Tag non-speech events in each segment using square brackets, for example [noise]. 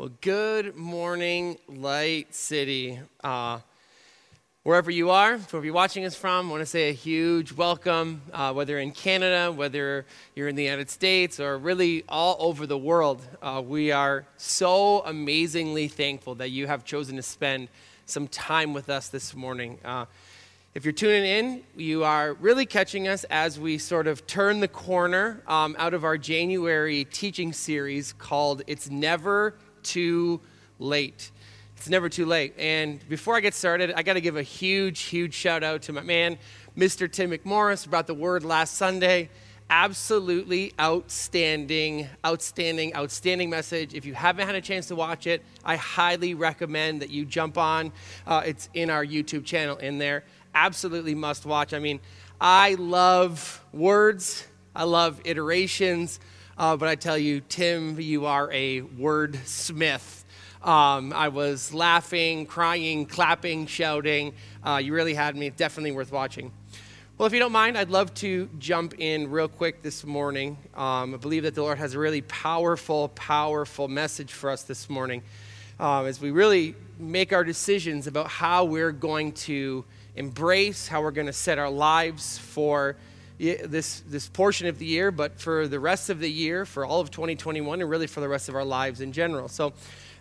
Well, good morning, Light City. Uh, wherever you are, wherever you're watching us from, I want to say a huge welcome, uh, whether in Canada, whether you're in the United States, or really all over the world. Uh, we are so amazingly thankful that you have chosen to spend some time with us this morning. Uh, if you're tuning in, you are really catching us as we sort of turn the corner um, out of our January teaching series called It's Never too late. It's never too late. And before I get started, I got to give a huge, huge shout out to my man, Mr. Tim McMorris, brought the word last Sunday. Absolutely outstanding, outstanding, outstanding message. If you haven't had a chance to watch it, I highly recommend that you jump on. Uh, it's in our YouTube channel in there. Absolutely must watch. I mean, I love words, I love iterations. Uh, but I tell you, Tim, you are a wordsmith. Um, I was laughing, crying, clapping, shouting. Uh, you really had me. Definitely worth watching. Well, if you don't mind, I'd love to jump in real quick this morning. Um, I believe that the Lord has a really powerful, powerful message for us this morning um, as we really make our decisions about how we're going to embrace, how we're going to set our lives for this, this portion of the year, but for the rest of the year, for all of 2021, and really for the rest of our lives in general. So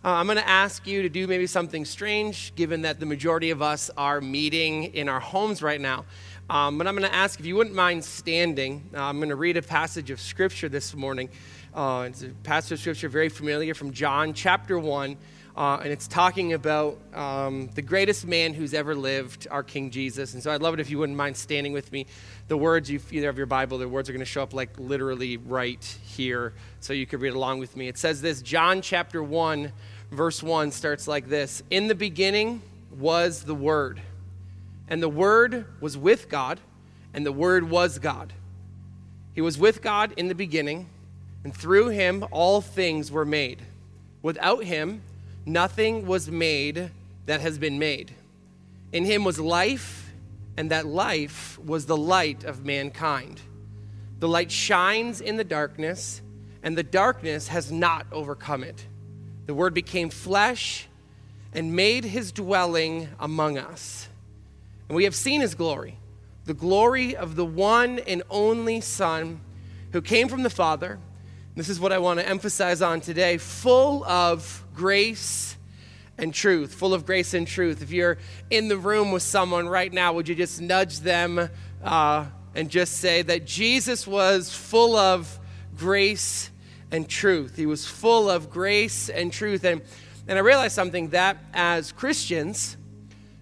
uh, I'm going to ask you to do maybe something strange, given that the majority of us are meeting in our homes right now. Um, but I'm going to ask if you wouldn't mind standing. Uh, I'm going to read a passage of Scripture this morning. Uh, it's a passage of Scripture very familiar from John chapter 1. Uh, and it's talking about um, the greatest man who's ever lived, our King Jesus. And so I'd love it if you wouldn't mind standing with me. The words, you either have your Bible, the words are going to show up like literally right here, so you could read along with me. It says this John chapter 1, verse 1 starts like this In the beginning was the Word, and the Word was with God, and the Word was God. He was with God in the beginning, and through him all things were made. Without him, nothing was made that has been made. In him was life, and that life was the light of mankind. The light shines in the darkness, and the darkness has not overcome it. The Word became flesh and made his dwelling among us. And we have seen his glory, the glory of the one and only Son who came from the Father this is what I want to emphasize on today full of grace and truth, full of grace and truth. If you're in the room with someone right now, would you just nudge them uh, and just say that Jesus was full of grace and truth? He was full of grace and truth. And, and I realized something that as Christians,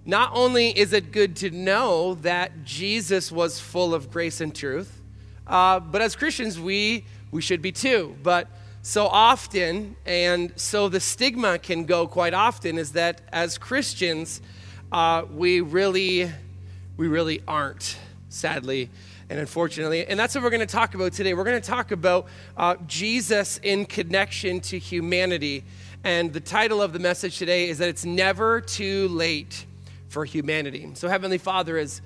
not only is it good to know that Jesus was full of grace and truth, uh, but as Christians, we we should be too. But so often, and so the stigma can go quite often, is that as Christians, uh, we really, we really aren't, sadly and unfortunately. And that's what we're going to talk about today. We're going to talk about uh, Jesus in connection to humanity. And the title of the message today is that it's never too late for humanity. So, Heavenly Father, as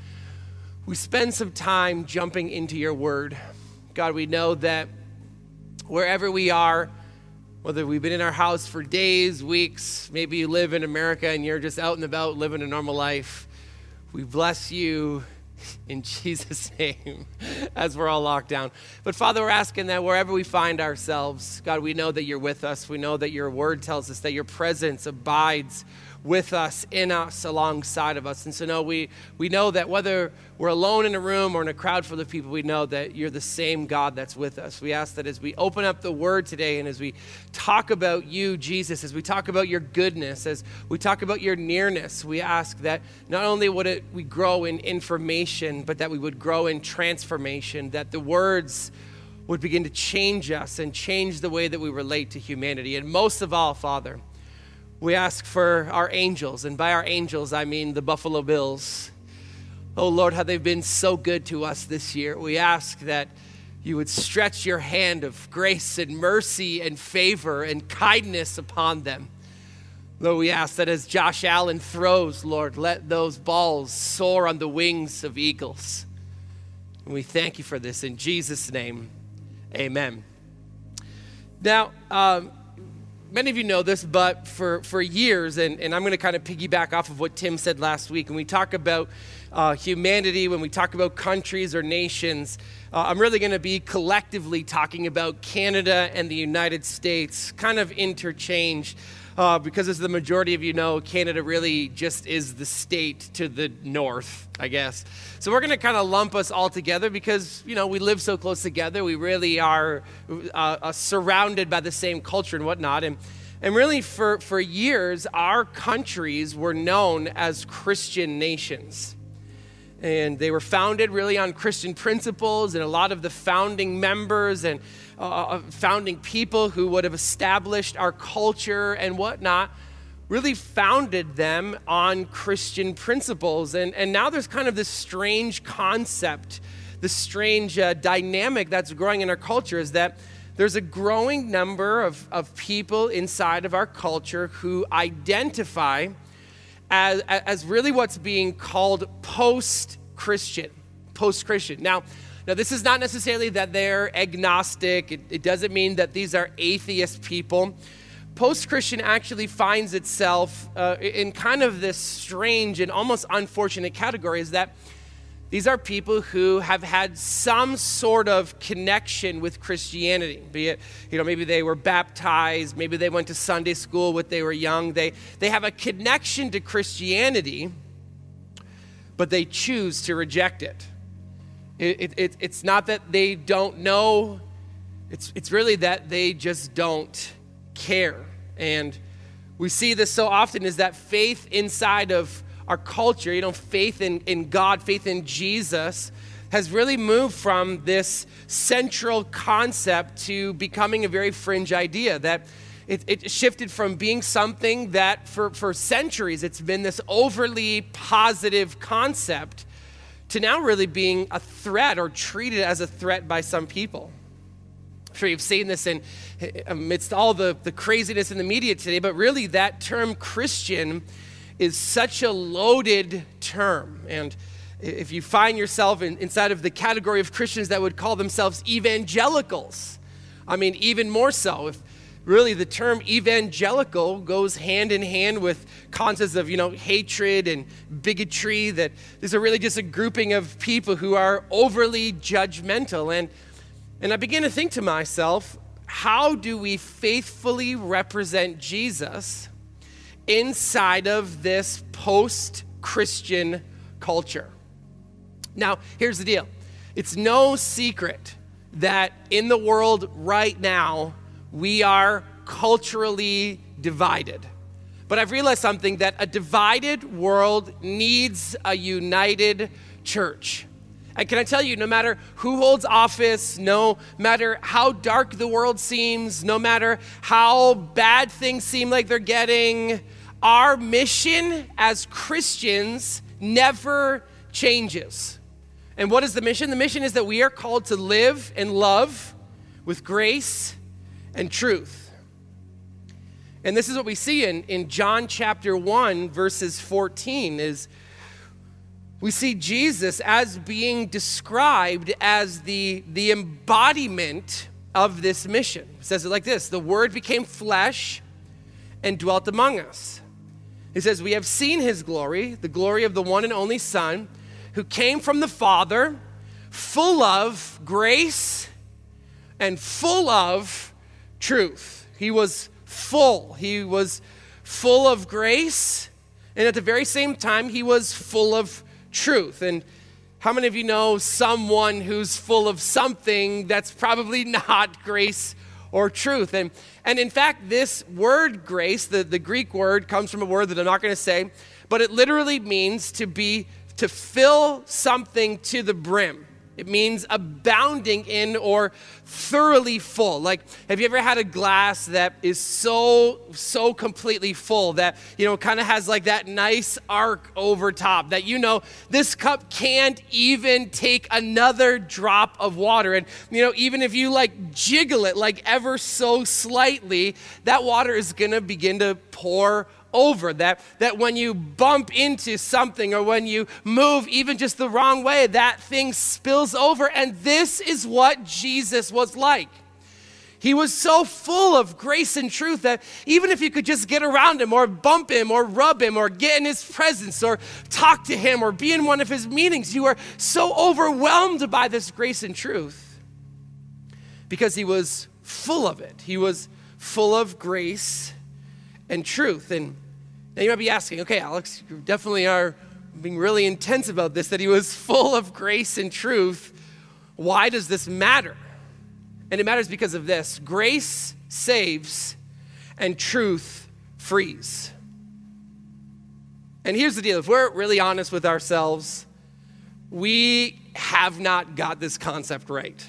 we spend some time jumping into your word, God, we know that wherever we are, whether we've been in our house for days, weeks, maybe you live in America and you're just out and about living a normal life, we bless you in [laughs] Jesus' name [laughs] as we're all locked down. But Father, we're asking that wherever we find ourselves, God, we know that you're with us. We know that your word tells us that your presence abides with us, in us, alongside of us. And so, no, we, we know that whether we're alone in a room or in a crowd full of people, we know that you're the same God that's with us. We ask that as we open up the word today and as we talk about you, Jesus, as we talk about your goodness, as we talk about your nearness, we ask that not only would it, we grow in information, but that we would grow in transformation, that the words would begin to change us and change the way that we relate to humanity. And most of all, Father, we ask for our angels, and by our angels, I mean the Buffalo Bills. Oh Lord, how they've been so good to us this year. We ask that you would stretch your hand of grace and mercy and favor and kindness upon them. Lord, we ask that as Josh Allen throws, Lord, let those balls soar on the wings of eagles. And we thank you for this in Jesus' name. Amen. Now, um, many of you know this, but for, for years, and, and I'm going to kind of piggyback off of what Tim said last week, when we talk about uh, humanity, when we talk about countries or nations, uh, I'm really going to be collectively talking about Canada and the United States, kind of interchanged. Uh, because as the majority of you know, Canada really just is the state to the north, I guess. So we're going to kind of lump us all together because, you know, we live so close together. We really are uh, uh, surrounded by the same culture and whatnot. And, and really, for, for years, our countries were known as Christian nations. And they were founded really on Christian principles, and a lot of the founding members and uh, founding people who would have established our culture and whatnot really founded them on Christian principles. And, and now there's kind of this strange concept, this strange uh, dynamic that's growing in our culture is that there's a growing number of, of people inside of our culture who identify as, as really what's being called post Christian. Post Christian. Now, now, this is not necessarily that they're agnostic, it, it doesn't mean that these are atheist people. Post Christian actually finds itself uh, in kind of this strange and almost unfortunate category is that these are people who have had some sort of connection with Christianity, be it, you know, maybe they were baptized, maybe they went to Sunday school when they were young. They, they have a connection to Christianity, but they choose to reject it. It, it it's not that they don't know, it's, it's really that they just don't care. And we see this so often is that faith inside of our culture, you know, faith in, in God, faith in Jesus, has really moved from this central concept to becoming a very fringe idea that it, it, shifted from being something that for, for centuries it's been this overly positive concept to now really being a threat or treated as a threat by some people. I'm sure you've seen this in amidst all the, the craziness in the media today, but really that term Christian is such a loaded term. And if you find yourself in, inside of the category of Christians that would call themselves evangelicals, I mean, even more so. If really the term evangelical goes hand in hand with concepts of, you know, hatred and bigotry, that these are really just a grouping of people who are overly judgmental. And, and I begin to think to myself, how do we faithfully represent Jesus inside of this post Christian culture. Now, here's the deal it's no secret that in the world right now, we are culturally divided. But I've realized something that a divided world needs a united church. And can I tell you, no matter who holds office, no matter how dark the world seems, no matter how bad things seem like they're getting, our mission as Christians never changes. And what is the mission? The mission is that we are called to live and love with grace and truth. And this is what we see in, in John chapter 1, verses 14, is we see Jesus as being described as the, the embodiment of this mission. It says it like this the word became flesh and dwelt among us. He says, We have seen his glory, the glory of the one and only Son, who came from the Father, full of grace and full of truth. He was full. He was full of grace, and at the very same time, he was full of truth. And how many of you know someone who's full of something that's probably [laughs] not grace or truth. And, and in fact, this word grace, the, the Greek word, comes from a word that I'm not going to say, but it literally means to be, to fill something to the brim. It means abounding in or thoroughly full. Like, have you ever had a glass that is so, so completely full that, you know, kind of has like that nice arc over top that you know this cup can't even take another drop of water? And, you know, even if you like jiggle it like ever so slightly, that water is going to begin to pour over that that when you bump into something or when you move even just the wrong way that thing spills over and this is what Jesus was like He was so full of grace and truth that even if you could just get around him or bump him or rub him or get in his presence or talk to him or be in one of his meetings, you are so overwhelmed by this grace and truth because he was full of it. He was full of grace and truth. And now you might be asking, okay, Alex, you definitely are being really intense about this, that he was full of grace and truth. Why does this matter? And it matters because of this grace saves and truth frees. And here's the deal if we're really honest with ourselves, we have not got this concept right.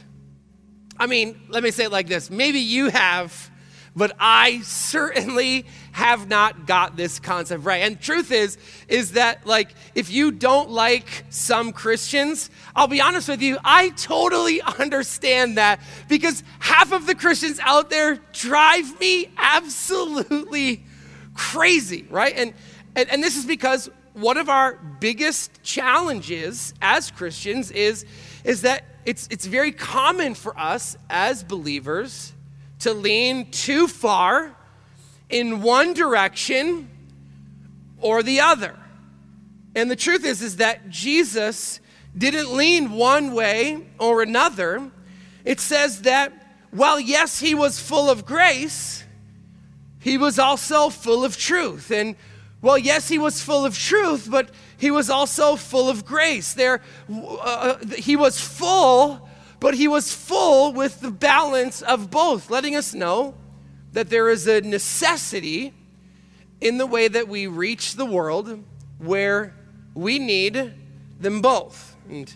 I mean, let me say it like this maybe you have but I certainly have not got this concept right. And truth is, is that like if you don't like some Christians, I'll be honest with you, I totally [laughs] understand that because half of the Christians out there drive me absolutely crazy, right? And and, and this is because one of our biggest challenges as Christians is, is that it's, it's very common for us as believers to lean too far in one direction or the other. And the truth is is that Jesus didn't lean one way or another. It says that while yes, he was full of grace, he was also full of truth. And well, yes, he was full of truth, but he was also full of grace. There, uh, he was full but he was full with the balance of both, letting us know that there is a necessity in the way that we reach the world where we need them both. And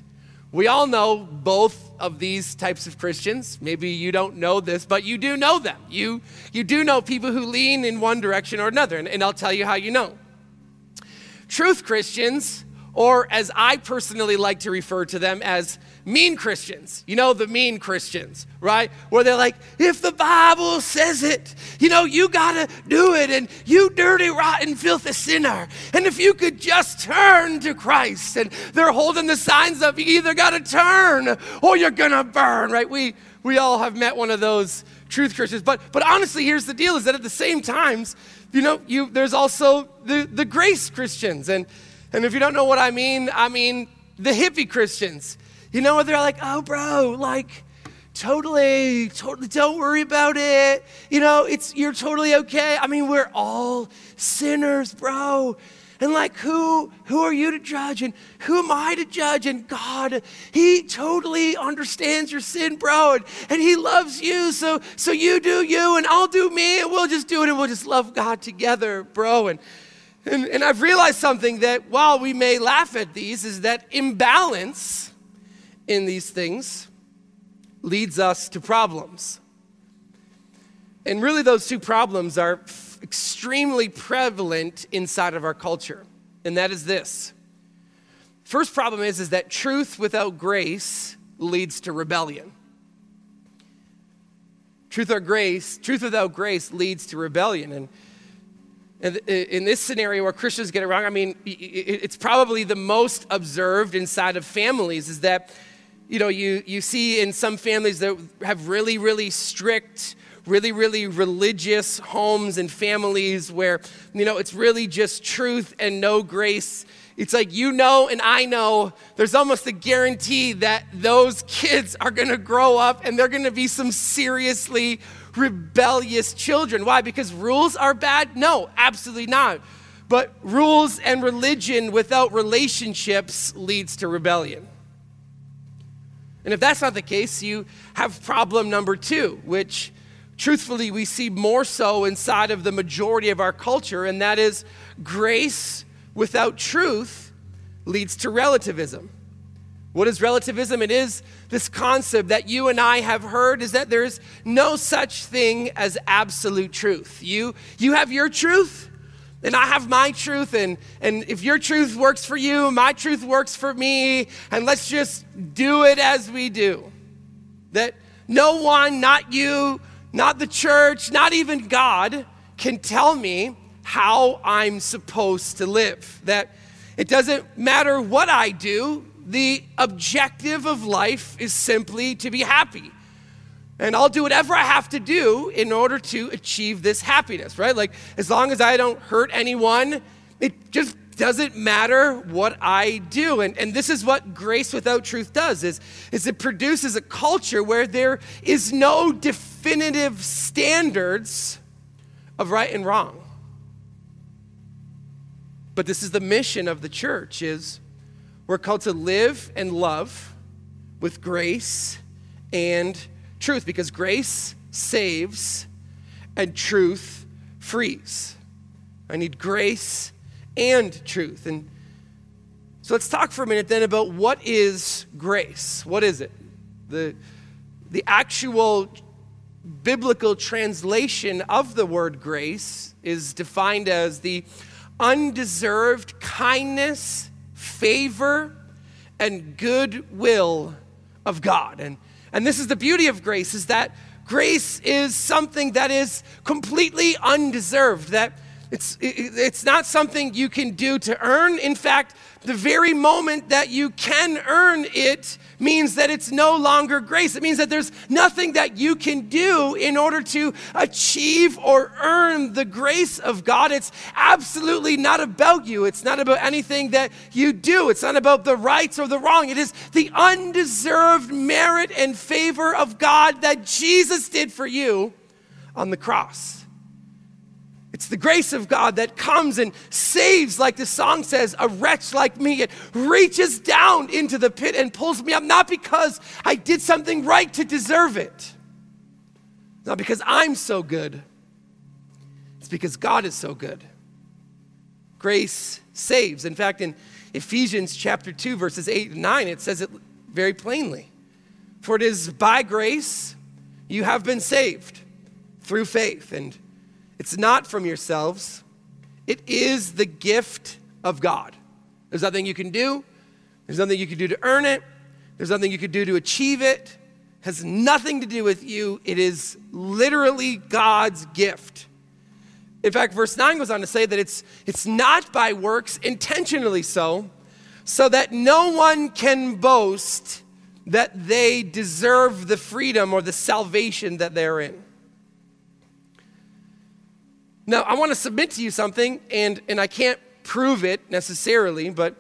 we all know both of these types of Christians. Maybe you don't know this, but you do know them. You, you do know people who lean in one direction or another, and, and I'll tell you how you know. Truth Christians, or as I personally like to refer to them as mean Christians. You know, the mean Christians, right? Where they're like, if the Bible says it, you know, you gotta do it, and you dirty, rotten, filthy sinner. And if you could just turn to Christ, and they're holding the signs up, you either gotta turn or you're gonna burn, right? We we all have met one of those truth Christians. But but honestly, here's the deal: is that at the same times, you know, you there's also the the grace Christians, and and if you don't know what I mean, I mean the hippie Christians you know, they're like, oh, bro, like, totally, totally, don't worry about it. You know, it's, you're totally okay. I mean, we're all sinners, bro. And like, who, who are you to judge? And who am I to judge? And God, He totally understands your sin, bro. And, and He loves you. So, so you do you, and I'll do me, and we'll just do it, and we'll just love God together, bro. And, and, and I've realized something that while we may laugh at these, is that imbalance in these things leads us to problems. And really, those two problems are f- extremely prevalent inside of our culture. And that is this first problem is, is that truth without grace leads to rebellion. Truth or grace, truth without grace leads to rebellion. And in this scenario where Christians get it wrong, I mean, it's probably the most observed inside of families is that you know, you, you see in some families that have really, really strict, really, really religious homes and families where, you know, it's really just truth and no grace. It's like you know and I know there's almost a guarantee that those kids are going to grow up and they're going to be some seriously rebellious children. Why? Because rules are bad? No, absolutely not. But rules and religion without relationships leads to rebellion. And if that's not the case, you have problem number two, which truthfully we see more so inside of the majority of our culture, and that is grace without truth leads to relativism. What is relativism? It is this concept that you and I have heard is that there is no such thing as absolute truth. You, you have your truth, and I have my truth, and, and if your truth works for you, my truth works for me, and let's just do it as we do. That no one, not you, not the church, not even God, can tell me how I'm supposed to live. That it doesn't matter what I do, the objective of life is simply to be happy. And I'll do whatever I have to do in order to achieve this happiness, right? Like, as long as I don't hurt anyone, it just doesn't matter what I do. And, and this is what grace without truth does is, is it produces a culture where there is no definitive standards of right and wrong. But this is the mission of the church is we're called to live and love with grace and truth because grace saves and truth frees. I need grace and truth. And so let's talk for a minute then about what is grace? What is it? The, the actual biblical translation of the word grace is defined as the undeserved kindness, favor, and goodwill of God. And, and this is the beauty of grace is that grace is something that is completely undeserved, that it's, it's not something you can do to earn. In fact, the very moment that you can earn it means that it's no longer grace. It means that there's nothing that you can do in order to achieve or earn the grace of God. It's absolutely not about you. It's not about anything that you do. It's not about the rights or the wrong. It is the undeserved merit and favor of God that Jesus did for you on the cross. It's the grace of God that comes and saves, like the song says, a wretch like me. It reaches down into the pit and pulls me up, not because I did something right to deserve it, not because I'm so good. It's because God is so good. Grace saves. In fact, in Ephesians chapter 2, verses 8 and 9, it says it very plainly. For it is by grace you have been saved through faith. And it's not from yourselves, it is the gift of God. There's nothing you can do, there's nothing you can do to earn it, there's nothing you can do to achieve it. it has nothing to do with you. It is literally God's gift. In fact, verse 9 goes on to say that it's, it's not by works, intentionally so, so that no one can boast that they deserve the freedom or the salvation that they're in. Now, I want to submit to you something, and, and I can't prove it necessarily, but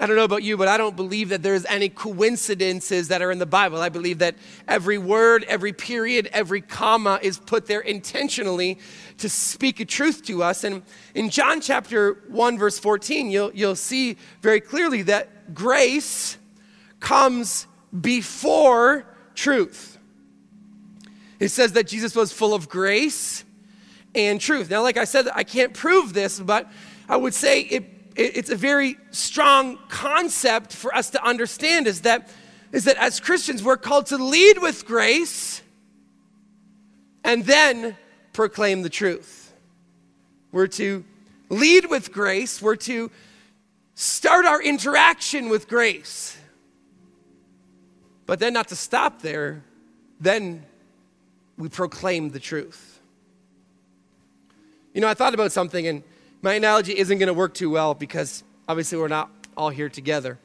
I don't know about you, but I don't believe that there's any coincidences that are in the Bible. I believe that every word, every period, every comma is put there intentionally to speak a truth to us. And in John chapter 1, verse 14, you'll, you'll see very clearly that grace comes before truth. It says that Jesus was full of grace and truth. Now, like I said, I can't prove this, but I would say it, it, it's a very strong concept for us to understand is that, is that as Christians, we're called to lead with grace and then proclaim the truth. We're to lead with grace, we're to start our interaction with grace. But then, not to stop there, then we proclaim the truth. You know, I thought about something, and my analogy isn't going to work too well because obviously we're not all here together.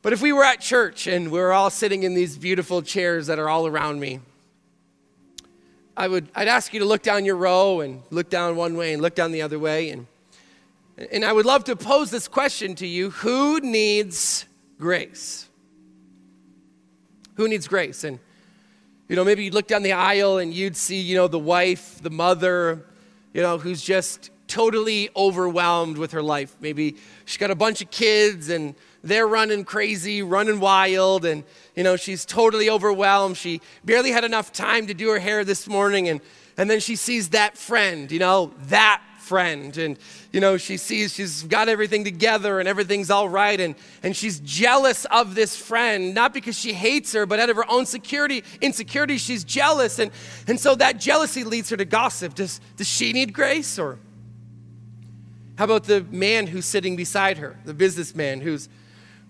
But if we were at church and we were all sitting in these beautiful chairs that are all around me, I would, I'd ask you to look down your row and look down one way and look down the other way. And, and I would love to pose this question to you Who needs grace? Who needs grace? And, you know, maybe you'd look down the aisle and you'd see, you know, the wife, the mother, you know, who's just totally overwhelmed with her life. Maybe she's got a bunch of kids and they're running crazy, running wild, and you know, she's totally overwhelmed. She barely had enough time to do her hair this morning, and, and then she sees that friend, you know, that friend. And, you know, she sees she's got everything together and everything's all right. And, and she's jealous of this friend, not because she hates her, but out of her own security, insecurity, she's jealous. And, and so that jealousy leads her to gossip. Does, does she need grace? Or how about the man who's sitting beside her, the businessman who's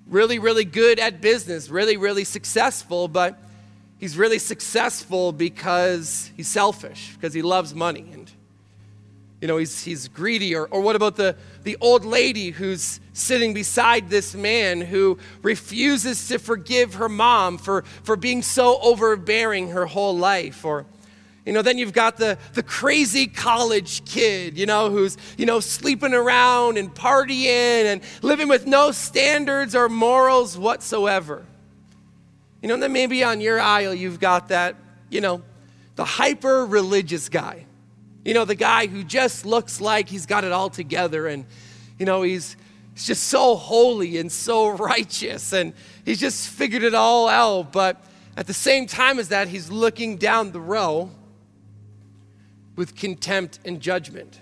really, really good at business, really, really successful, but he's really successful because he's selfish, because he loves money. And you know, he's, he's greedy. Or, or what about the, the old lady who's sitting beside this man who refuses to forgive her mom for, for being so overbearing her whole life? Or, you know, then you've got the, the crazy college kid, you know, who's, you know, sleeping around and partying and living with no standards or morals whatsoever. You know, and then maybe on your aisle you've got that, you know, the hyper religious guy you know, the guy who just looks like he's got it all together and, you know, he's, he's just so holy and so [laughs] righteous and he's just figured it all out. But at the same time as that, he's looking down the row with contempt and judgment.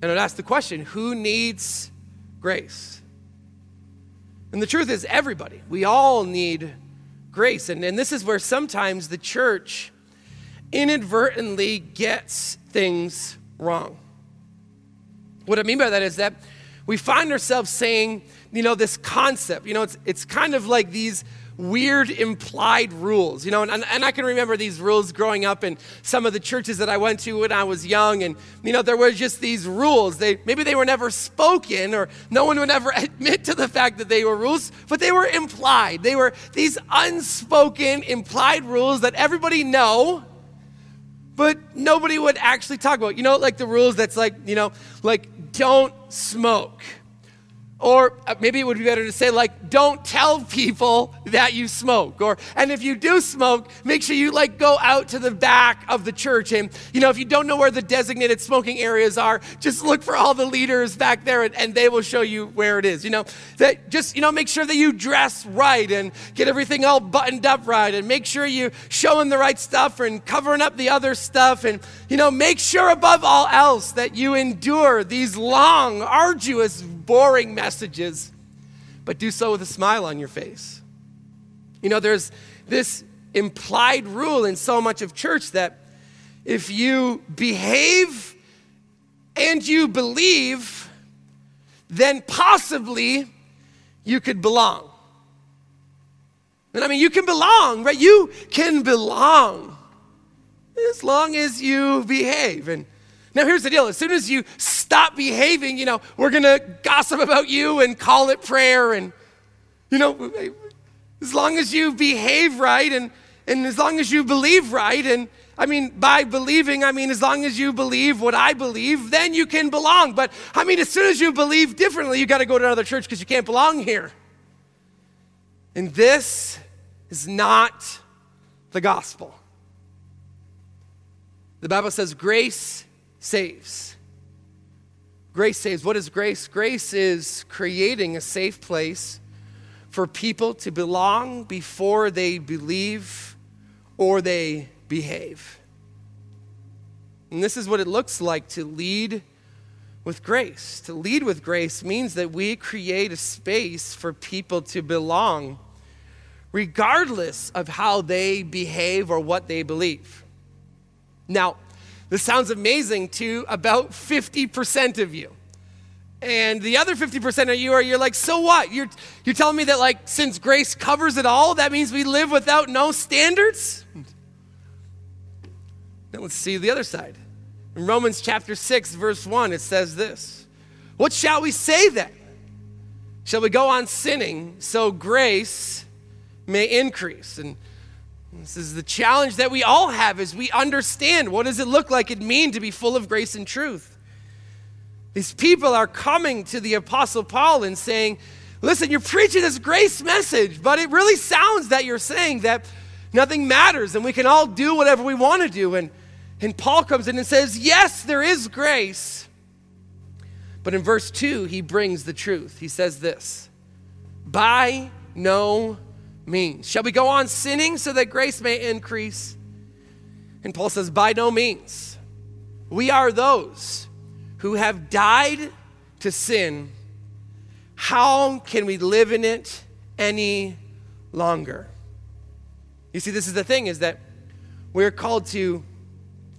And I'd ask the question who needs grace? And the truth is, everybody. We all need grace. And, and this is where sometimes the church inadvertently gets things wrong. What I mean by that is that we find ourselves saying, you know, this concept, you know, it's, it's kind of like these weird implied rules, you know, and, and I can remember these rules growing up in some of the churches that I went to when I was young, and, you know, there were just these rules. They, maybe they were never spoken, or no one would ever [laughs] admit to the fact that they were rules, but they were implied. They were these unspoken, implied rules that everybody know, but nobody would actually talk about. You know, like the rules that's like, you know, like don't smoke. Or uh, maybe it would be better to say, like, don't tell people that you smoke. Or, and if you do smoke, make sure you, like, go out to the back of the church. And, you know, if you don't know where the designated smoking areas are, just look for all the leaders back there and, and they will show you where it is. You know, that just, you know, make sure that you dress right and get everything all buttoned up right and make sure you showing the right stuff and covering up the other stuff. And, you know, make sure above all else that you endure these long, arduous, boring messages, but do so with a smile on your face. You know, there's this implied rule in so much of church that if you behave and you believe, then possibly you could belong. And I mean, you can belong, right? You can belong as long as you behave. And now, here's the deal as soon as you stop behaving, you know, we're going to gossip about you and call it prayer. And, you know, as long as you behave right and, and as long as you believe right, and I mean, by believing, I mean, as long as you believe what I believe, then you can belong. But I mean, as soon as you believe differently, you got to go to another church because you can't belong here. And this is not the gospel. The Bible says grace saves. Grace saves. What is grace? Grace is creating a safe place for people to belong before they believe or they behave. And this is what it looks like to lead with grace. To lead with grace means that we create a space for people to belong regardless of how they behave or what they believe. Now, this sounds amazing to about 50% of you. And the other 50% of you are, you're like, so what? You're, you're telling me that, like, since grace covers it all, that means we live without no standards? Now let's see the other side. In Romans chapter 6, verse 1, it says this What shall we say then? Shall we go on sinning so grace may increase? And this is the challenge that we all have as we understand what does it look like it mean to be full of grace and truth. These people are coming to the apostle Paul and saying, "Listen, you're preaching this grace message, but it really sounds that you're saying that nothing matters and we can all do whatever we want to do." And and Paul comes in and says, "Yes, there is grace." But in verse 2, he brings the truth. He says this, "By no means. Shall we go on sinning so that grace may increase? And Paul says, By no means. We are those who have died to sin. How can we live in it any longer? You see, this is the thing is that we're called to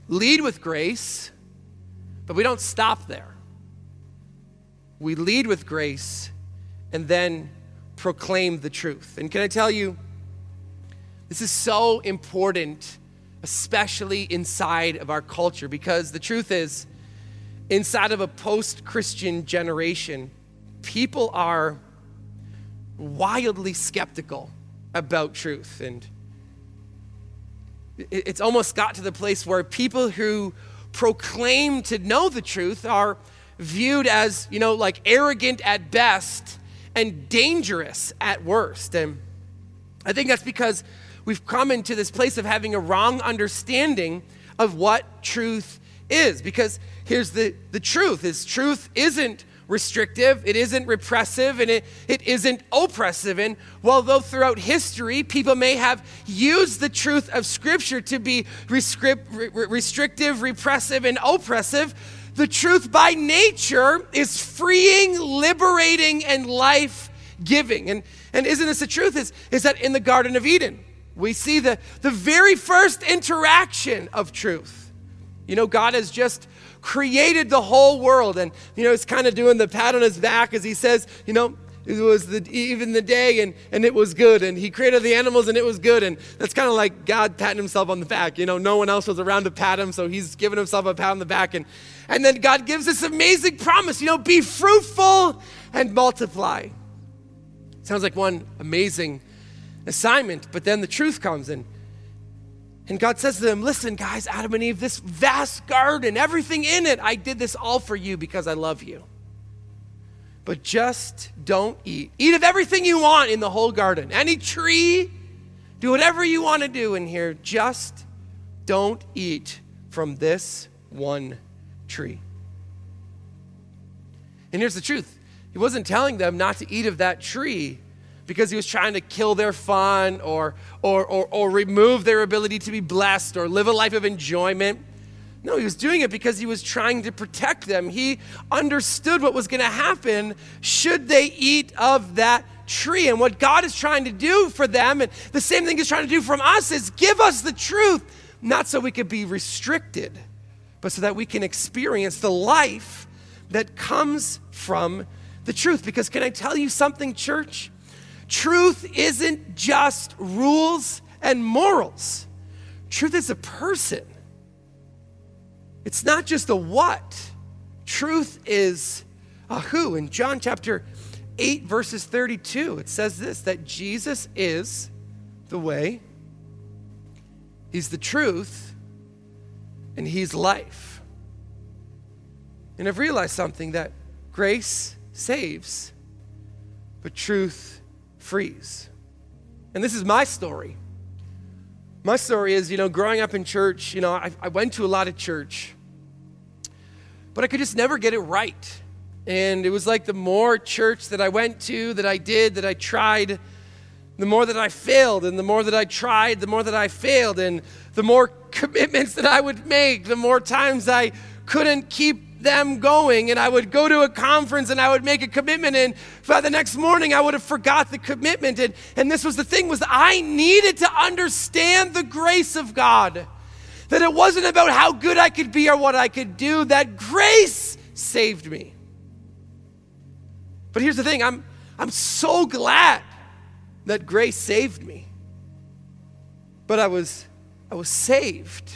lead with grace, but we don't stop there. We lead with grace and then proclaim the truth. And can I tell you, this is so important, especially inside of our culture, because the truth is, inside of a post Christian generation, people are wildly skeptical about truth. And it's almost got to the place where people who proclaim to know the truth are viewed as, you know, like arrogant at best and dangerous at worst. And I think that's because we've come into this place of having a wrong understanding of what truth is. Because here's the, the truth is truth isn't restrictive, it isn't repressive, and it, it isn't oppressive. And while though throughout history people may have used the truth of Scripture to be restrictive, repressive, and oppressive, the truth by nature is freeing, liberating, and life giving. And, and isn't this the truth? Is, is that in the Garden of Eden, we see the, the very first interaction of truth. You know, God has just created the whole world. And, you know, he's kind of doing the pat on his back as he says, you know, it was the, even the day and, and it was good. And he created the animals and it was good. And that's kind of like God patting himself on the back. You know, no one else was around to pat him, so he's giving himself a pat on the back. And, and then God gives this amazing promise, you know, be fruitful and multiply. Sounds like one amazing assignment, but then the truth comes and and God says to them, Listen, guys, Adam and Eve, this vast garden, everything in it, I did this all for you because I love you. But just don't eat. Eat of everything you want in the whole garden. Any tree, do whatever you want to do in here. Just don't eat from this one tree. And here's the truth He wasn't telling them not to eat of that tree because he was trying to kill their fun or, or, or, or remove their ability to be blessed or live a life of enjoyment. No, he was doing it because he was trying to protect them. He understood what was going to happen should they eat of that tree. And what God is trying to do for them, and the same thing he's trying to do from us, is give us the truth, not so we could be restricted, but so that we can experience the life that comes from the truth. Because can I tell you something, church? Truth isn't just rules and morals, truth is a person. It's not just a what, truth is a who. In John chapter 8, verses 32, it says this that Jesus is the way, He's the truth, and He's life. And I've realized something that grace saves, but truth frees. And this is my story. My story is, you know, growing up in church, you know, I, I went to a lot of church, but I could just never get it right. And it was like the more church that I went to, that I did, that I tried, the more that I failed, and the more that I tried, the more that I failed, and the more commitments that I would make, the more times I couldn't keep them going and I would go to a conference and I would make a commitment and by the next morning I would have forgot the commitment and, and this was the thing was I needed to understand the grace of God. That it wasn't about how good I could be or what I could do that grace saved me. But here's the thing I'm I'm so glad that grace saved me. But I was I was saved.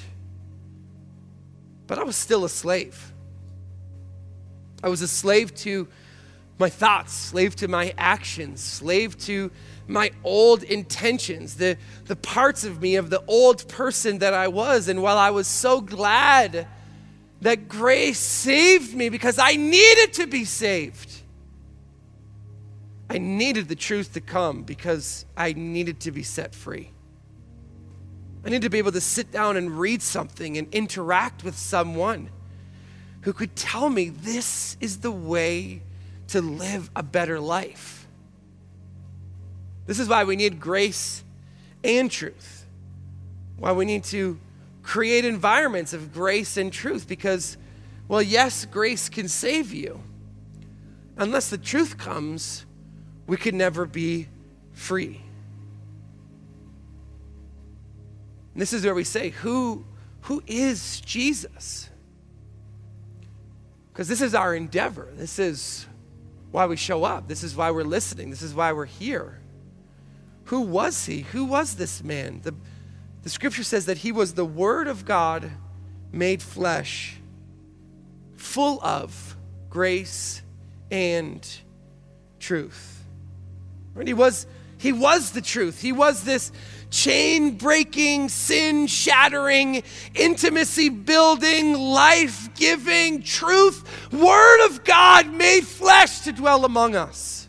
But I was still a slave I was a slave to my thoughts, slave to my actions, slave to my old intentions, the, the parts of me of the old person that I was. And while I was so glad that grace saved me because I needed to be saved, I needed the truth to come because I needed to be set free. I needed to be able to sit down and read something and interact with someone who could tell me this is the way to live a better life. This is why we need grace and truth. Why we need to create environments of grace and truth because, well, yes, grace can save you. Unless the truth comes, we could never be free. And this is where we say, who, who is Jesus? Because this is our endeavor. This is why we show up. This is why we're listening. This is why we're here. Who was he? Who was this man? The, the scripture says that he was the Word of God made flesh full of grace and truth. Right? He was he was the truth. He was this chain breaking, sin shattering, intimacy building, life giving, truth, Word of God made flesh to dwell among us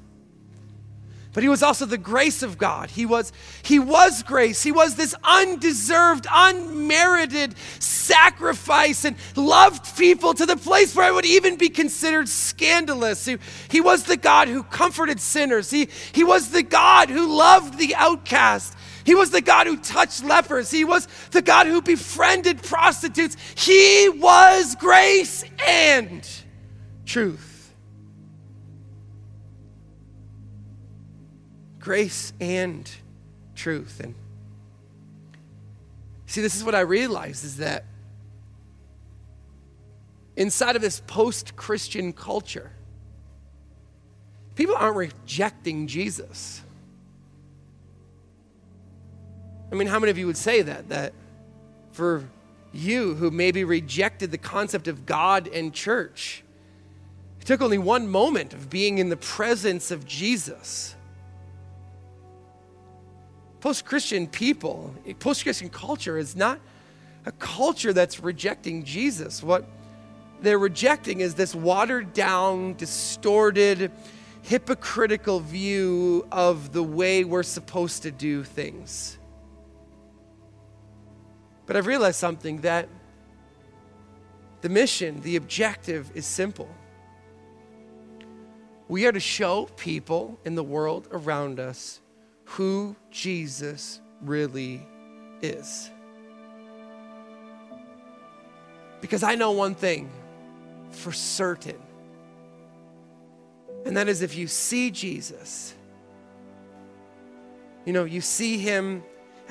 but he was also the grace of God. He was, he was grace. He was this undeserved, unmerited sacrifice and loved people to the place where it would even be considered scandalous. He, he was the God who comforted sinners. He, he was the God who loved the outcast. He was the God who touched lepers. He was the God who befriended prostitutes. He was grace and truth. grace and truth. And see, this is what I realize is that inside of this post Christian culture, people aren't rejecting Jesus. I mean, how many of you would say that? That for you who maybe rejected the concept of God and church, it took only one moment of being in the presence of Jesus Post Christian people, post Christian culture is not a culture that's rejecting Jesus. What they're rejecting is this watered down, distorted, hypocritical view of the way we're supposed to do things. But I've realized something that the mission, the objective is simple. We are to show people in the world around us who Jesus really is. Because I know one thing for certain, and that is if you see Jesus, you know, you see him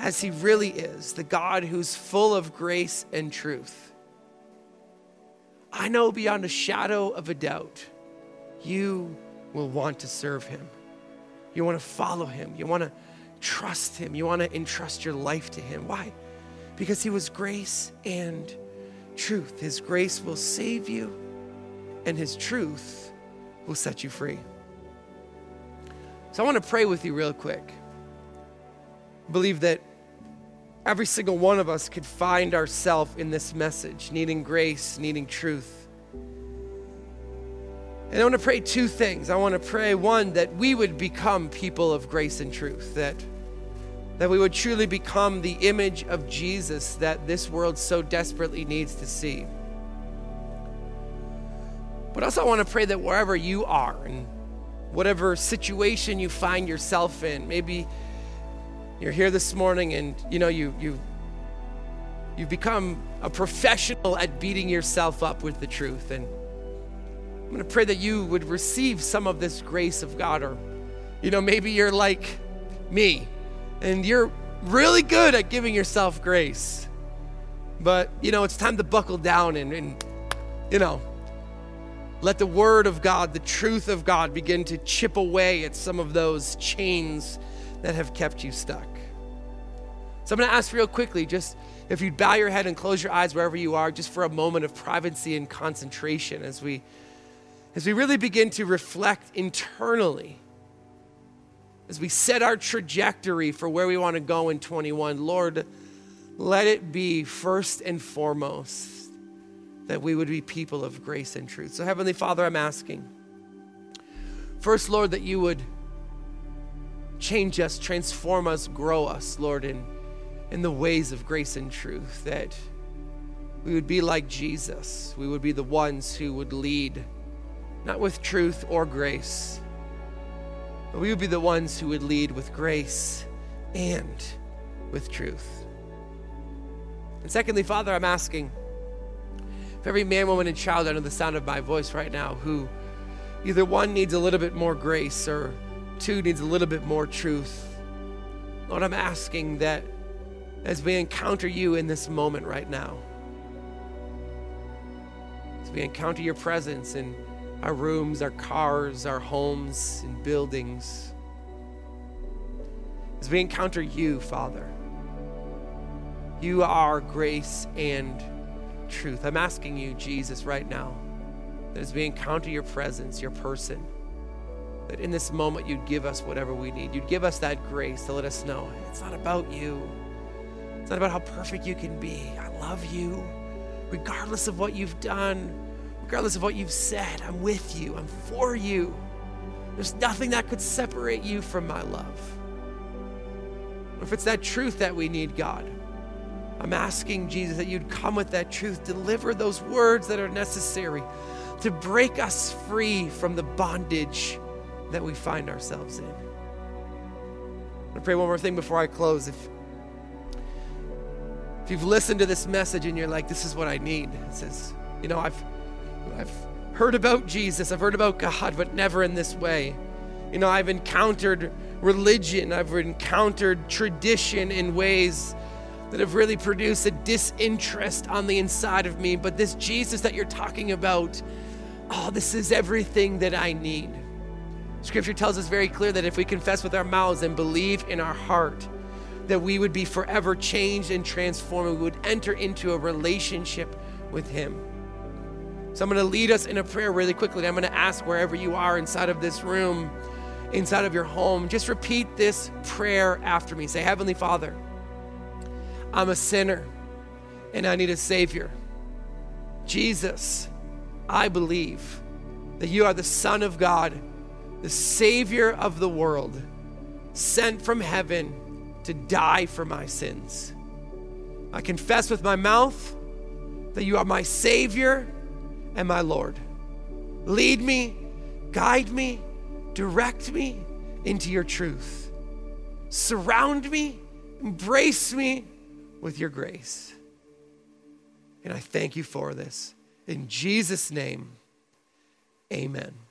as he really is, the God who's full of grace and truth. I know beyond a shadow of a doubt, you will want to serve him. You want to follow him. You want to trust him. You want to entrust your life to him. Why? Because he was grace and truth. His grace will save you, and his truth will set you free. So I want to pray with you real quick. I believe that every single one of us could find ourselves in this message, needing grace, needing truth. And I want to pray two things. I want to pray one that we would become people of grace and truth, that that we would truly become the image of Jesus that this world so desperately needs to see. But also I want to pray that wherever you are and whatever situation you find yourself in, maybe you're here this morning and you know you you you've become a professional at beating yourself up with the truth and I'm going to pray that you would receive some of this grace of God. Or, you know, maybe you're like me and you're really good at giving yourself grace. But, you know, it's time to buckle down and, and you know, let the word of God, the truth of God, begin to chip away at some of those chains that have kept you stuck. So I'm going to ask real quickly just if you'd bow your head and close your eyes wherever you are, just for a moment of privacy and concentration as we as we really begin to reflect internally, as we set our trajectory for where we want to go in 21, Lord, let it be first and foremost that we would be people of grace and truth. So, Heavenly Father, I'm asking first, Lord, that you would change us, transform us, grow us, Lord, in, in the ways of grace and truth, that we would be like Jesus. We would be the ones who would lead not with truth or grace, but we would be the ones who would lead with grace and with truth. And secondly, Father, I'm asking for every man, woman, and child under the sound of my voice right now who either one needs a little bit more grace or two needs a little bit more truth. Lord, I'm asking that as we encounter you in this moment right now, as we encounter your presence in our rooms, our cars, our homes, and buildings. As we encounter you, Father, you are grace and truth. I'm asking you, Jesus, right now, that as we encounter your presence, your person, that in this moment you'd give us whatever we need. You'd give us that grace to let us know it's not about you. It's not about how perfect you can be. I love you, regardless of what you've done, regardless of what you've said. I'm with you, I'm for you. There's nothing that could separate you from my love. If it's that truth that we need, God, I'm asking Jesus that you'd come with that truth, deliver those words that are necessary to break us free from the bondage that we find ourselves in. I pray one more thing before I close. If, if you've listened to this message and you're like, this is what I need, it says, you know, I've, I've heard about Jesus, I've heard about God, but never in this way. You know, I've encountered religion, I've encountered tradition in ways that have really produced a disinterest on the inside of me. But this Jesus that you're talking about, oh, this is everything that I need. Scripture tells us very clear that if we confess with our mouths and believe in our heart, that we would be forever changed and transformed. We would enter into a relationship with Him. So I'm going to lead us in a prayer really quickly. I'm going to ask wherever you are inside of this room, inside of your home, just repeat this prayer after me. Say, Heavenly Father, I'm a sinner and I need a Savior. Jesus, I believe that you are the Son of God the Savior of the world, sent from heaven to die for my sins. I confess with my mouth that you are my Savior and my Lord. Lead me, guide me, direct me into your truth. Surround me, embrace me with your grace. And I thank you for this. In Jesus' name, amen.